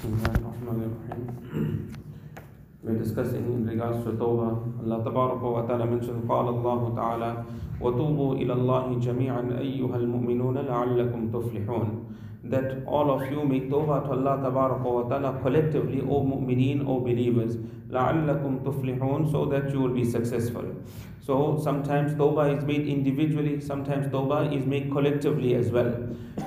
Bismillahirrahmanirrahim. We're discussing in regards to Tawbah. Allah Tabaraka wa Ta'ala mentioned, قال الله تعالى وتوبوا إلى الله جميعا أيها المؤمنون لعلكم تفلحون that all of you make tawbah to Allah Tabaraka wa Ta'ala collectively, O mu'mineen, O believers, لعلكم تفلحون so that you will be successful. So sometimes tawbah is made individually, sometimes tawbah is made collectively as well.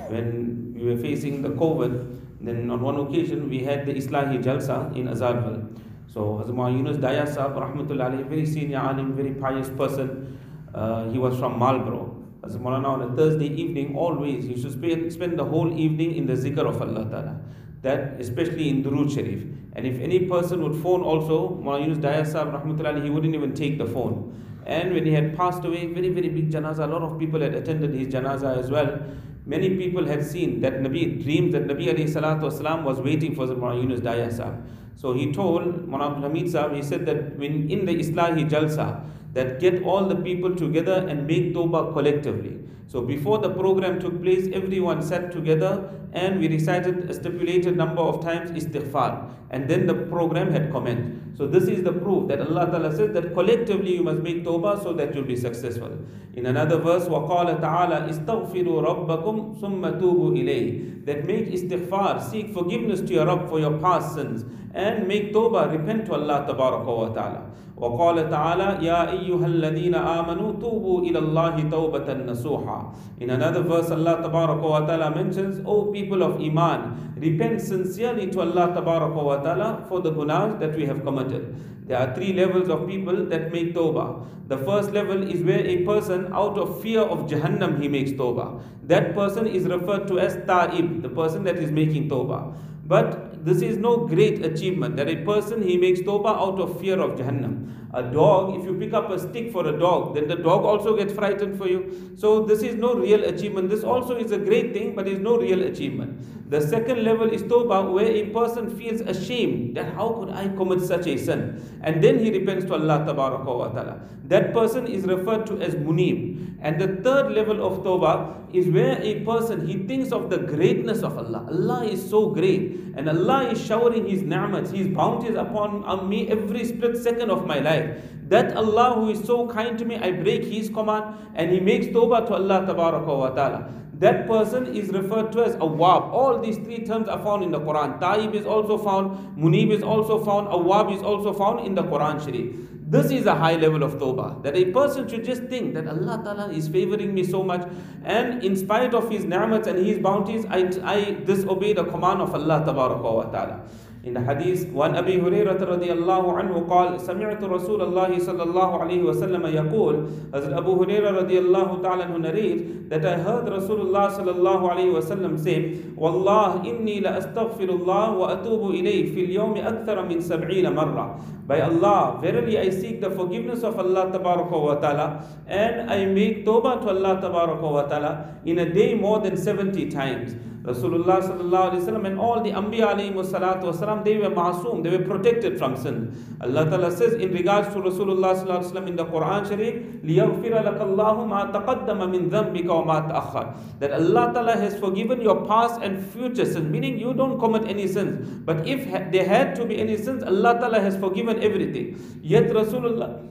When we were facing the COVID, then on one occasion we had the Islahi Jalsa in Azaadville. So Hazrat Yunus Daya Sahib, rahmatullahi, very senior alim, very pious person. Uh, he was from Marlborough. As Maulana on a Thursday evening, always he should spend, spend the whole evening in the zikr of Allah Ta'ala. That especially in Durood Sharif. And if any person would phone also, Maulana Yunus Daya Sahib, rahmatullahi, he wouldn't even take the phone. And when he had passed away, very, very big janazah, a lot of people had attended his janazah as well. Many people had seen that Nabi, dreams that Nabi wasalam was waiting for Maulana Yunus Daya. So he told Maulana Hamid Sahib, he said that when in the Islahi Jalsa, that get all the people together and make Tawbah collectively. So before the program took place, everyone sat together and we recited a stipulated number of times istighfar. And then the program had commenced. So this is the proof that Allah Ta'ala says that collectively you must make Tawbah so that you'll be successful. In another verse, وَقَالَ تَعَالَى اسْتَغْفِرُوا رَبَّكُمْ ثُمَّ تُوبُوا إِلَيْهِ That make istighfar, seek forgiveness to your Rabb for your past sins and make Tawbah, repent to Allah Ta'ala. وقال تعالى يا أيها الذين آمنوا توبوا إلى الله توبة نصوحا in another verse, Allah wa ta'ala mentions, O people of Iman, repent sincerely to Allah wa ta'ala for the gunas that we have committed. There are three levels of people that make tawbah. The first level is where a person out of fear of Jahannam he makes tawbah. That person is referred to as ta'ib, the person that is making tawbah. But this is no great achievement that a person he makes tawbah out of fear of Jahannam. A dog, if you pick up a stick for a dog, then the dog also gets frightened for you. So this is no real achievement. This also is a great thing, but is no real achievement. The second level is tawbah, where a person feels ashamed that how could I commit such a sin? And then he repents to Allah wa ta'ala. That person is referred to as munib. And the third level of tawbah is where a person he thinks of the greatness of Allah. Allah is so great, and Allah is showering His ni'mats, His bounties upon me every split second of my life. That Allah who is so kind to me, I break His command, and He makes tawbah to Allah wa ta'ala. That person is referred to as awab. All these three terms are found in the Quran. Taib is also found, munib is also found, awab is also found in the Quran Sharif. This is a high level of tawbah. That a person should just think that Allah Ta'ala is favoring me so much, and in spite of His ni'mats and His bounties, I, I disobey the command of Allah Ta'ala. In the hadith, one Abi Hurairah radiallahu anhu قال سمعت رسول الله صلى الله عليه وسلم يقول Hazrat Abu Hurairah radiallahu ta'ala anhu narrates that I heard Rasulullah sallallahu alayhi wasallam say والله إني لأستغفر الله وأتوب إليه في اليوم أكثر من سبعين مرة By Allah, verily I seek the forgiveness of Allah tabaraka wa ta'ala and I make tawbah to Allah tabaraka wa ta'ala in a day more than 70 times. Rasulullah sallallahu alaihi wasallam and all the Anbiya alayhi salatu wasalam, they were masoom, they were protected from sin. Allah Ta'ala says in regards to Rasulullah sallallahu alaihi wasallam in the Quran Sharif, لِيَغْفِرَ لَكَ اللَّهُ مَا تَقَدَّمَ مِن ذَنْبِكَ وَمَا تَأَخَّرَ That Allah Ta'ala has forgiven your past and future sins, meaning you don't commit any sins. But if there had to be any sins, Allah Ta'ala has forgiven everything. Yet Rasulullah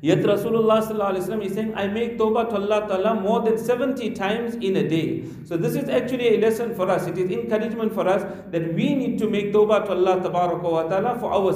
Yet Rasulullah sallallahu is saying, I make tawbah to Allah Ta'ala more than 70 times in a day. So this is actually a lesson for us. It is encouragement for us that we need to make tawbah to Allah Ta'ala for our.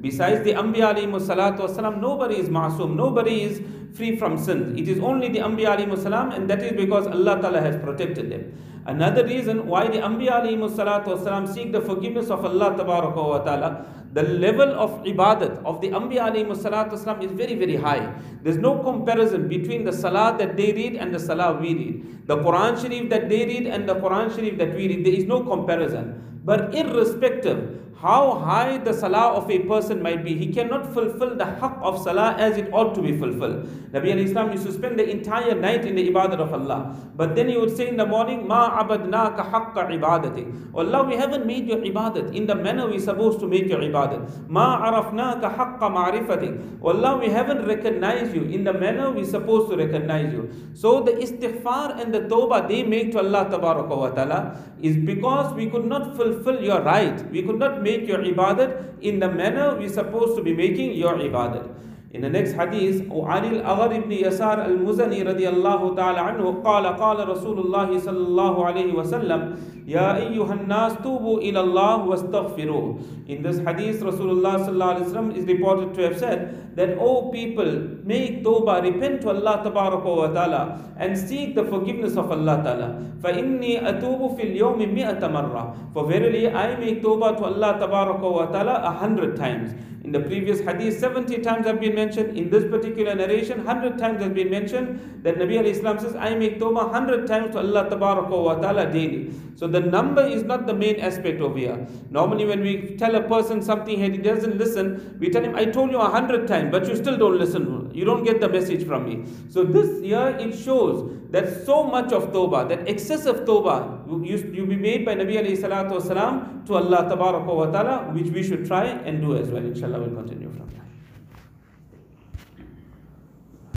Besides the Anbiya alayhi salatu wasalam, nobody is masoom, nobody is free from sin. It is only the Anbiya alayhi salam and that is because Allah Ta'ala has protected them. Another reason why the Anbiya wasalam seek the forgiveness of Allah Ta'ala the level of ibadat of the Anbiya alayhi is very, very high. There's no comparison between the salah that they read and the salah we read. The Quran Sharif that they read and the Quran Sharif that we read, there is no comparison. But irrespective, how high the salah of a person might be, he cannot fulfill the haqq of salah as it ought to be fulfilled. Nabi al Islam used to spend the entire night in the ibadat of Allah. But then he would say in the morning, Ma abadnaka haqqa ibadati. Allah, we haven't made your ibadat in the manner we're supposed to make your ibadat. Ma arafnaka haqqa ma'rifati. Allah, we haven't recognized you in the manner we're supposed to recognize you. So the istighfar and the tawbah they make to Allah wa ta'ala is because we could not fulfill your right. We could not make your ibadat in the manner we're supposed to be making your ibadat. In the next hadith, عن الأغر بن يسار المزني رضي الله تعالى عنه قال قال رسول الله صلى الله عليه وسلم يا أيها الناس توبوا إلى الله واستغفروه. In this hadith, Rasulullah sallallahu alaihi wasallam is reported to have said that, O people, make tawbah, repent to Allah wa ta'ala and seek the forgiveness of Allah ta'ala. فإني أتوب في اليوم مئة مرة. For verily I make tawbah to Allah wa ta'ala a hundred times. In the previous hadith, 70 times have been mentioned. In this particular narration, 100 times has been mentioned that Nabi alayhi Islam says, I make tawbah 100 times to Allah wa ta'ala daily. So the number is not the main aspect over here. Normally when we tell a person something and he doesn't listen, we tell him, I told you 100 times, but you still don't listen. You don't get the message from me. So this year it shows that so much of tawbah, that excessive tawbah, you, be made by Nabi alayhi salatu wasalam to Allah wa ta'ala, which we should try and do as well. Inshallah, we'll continue from here.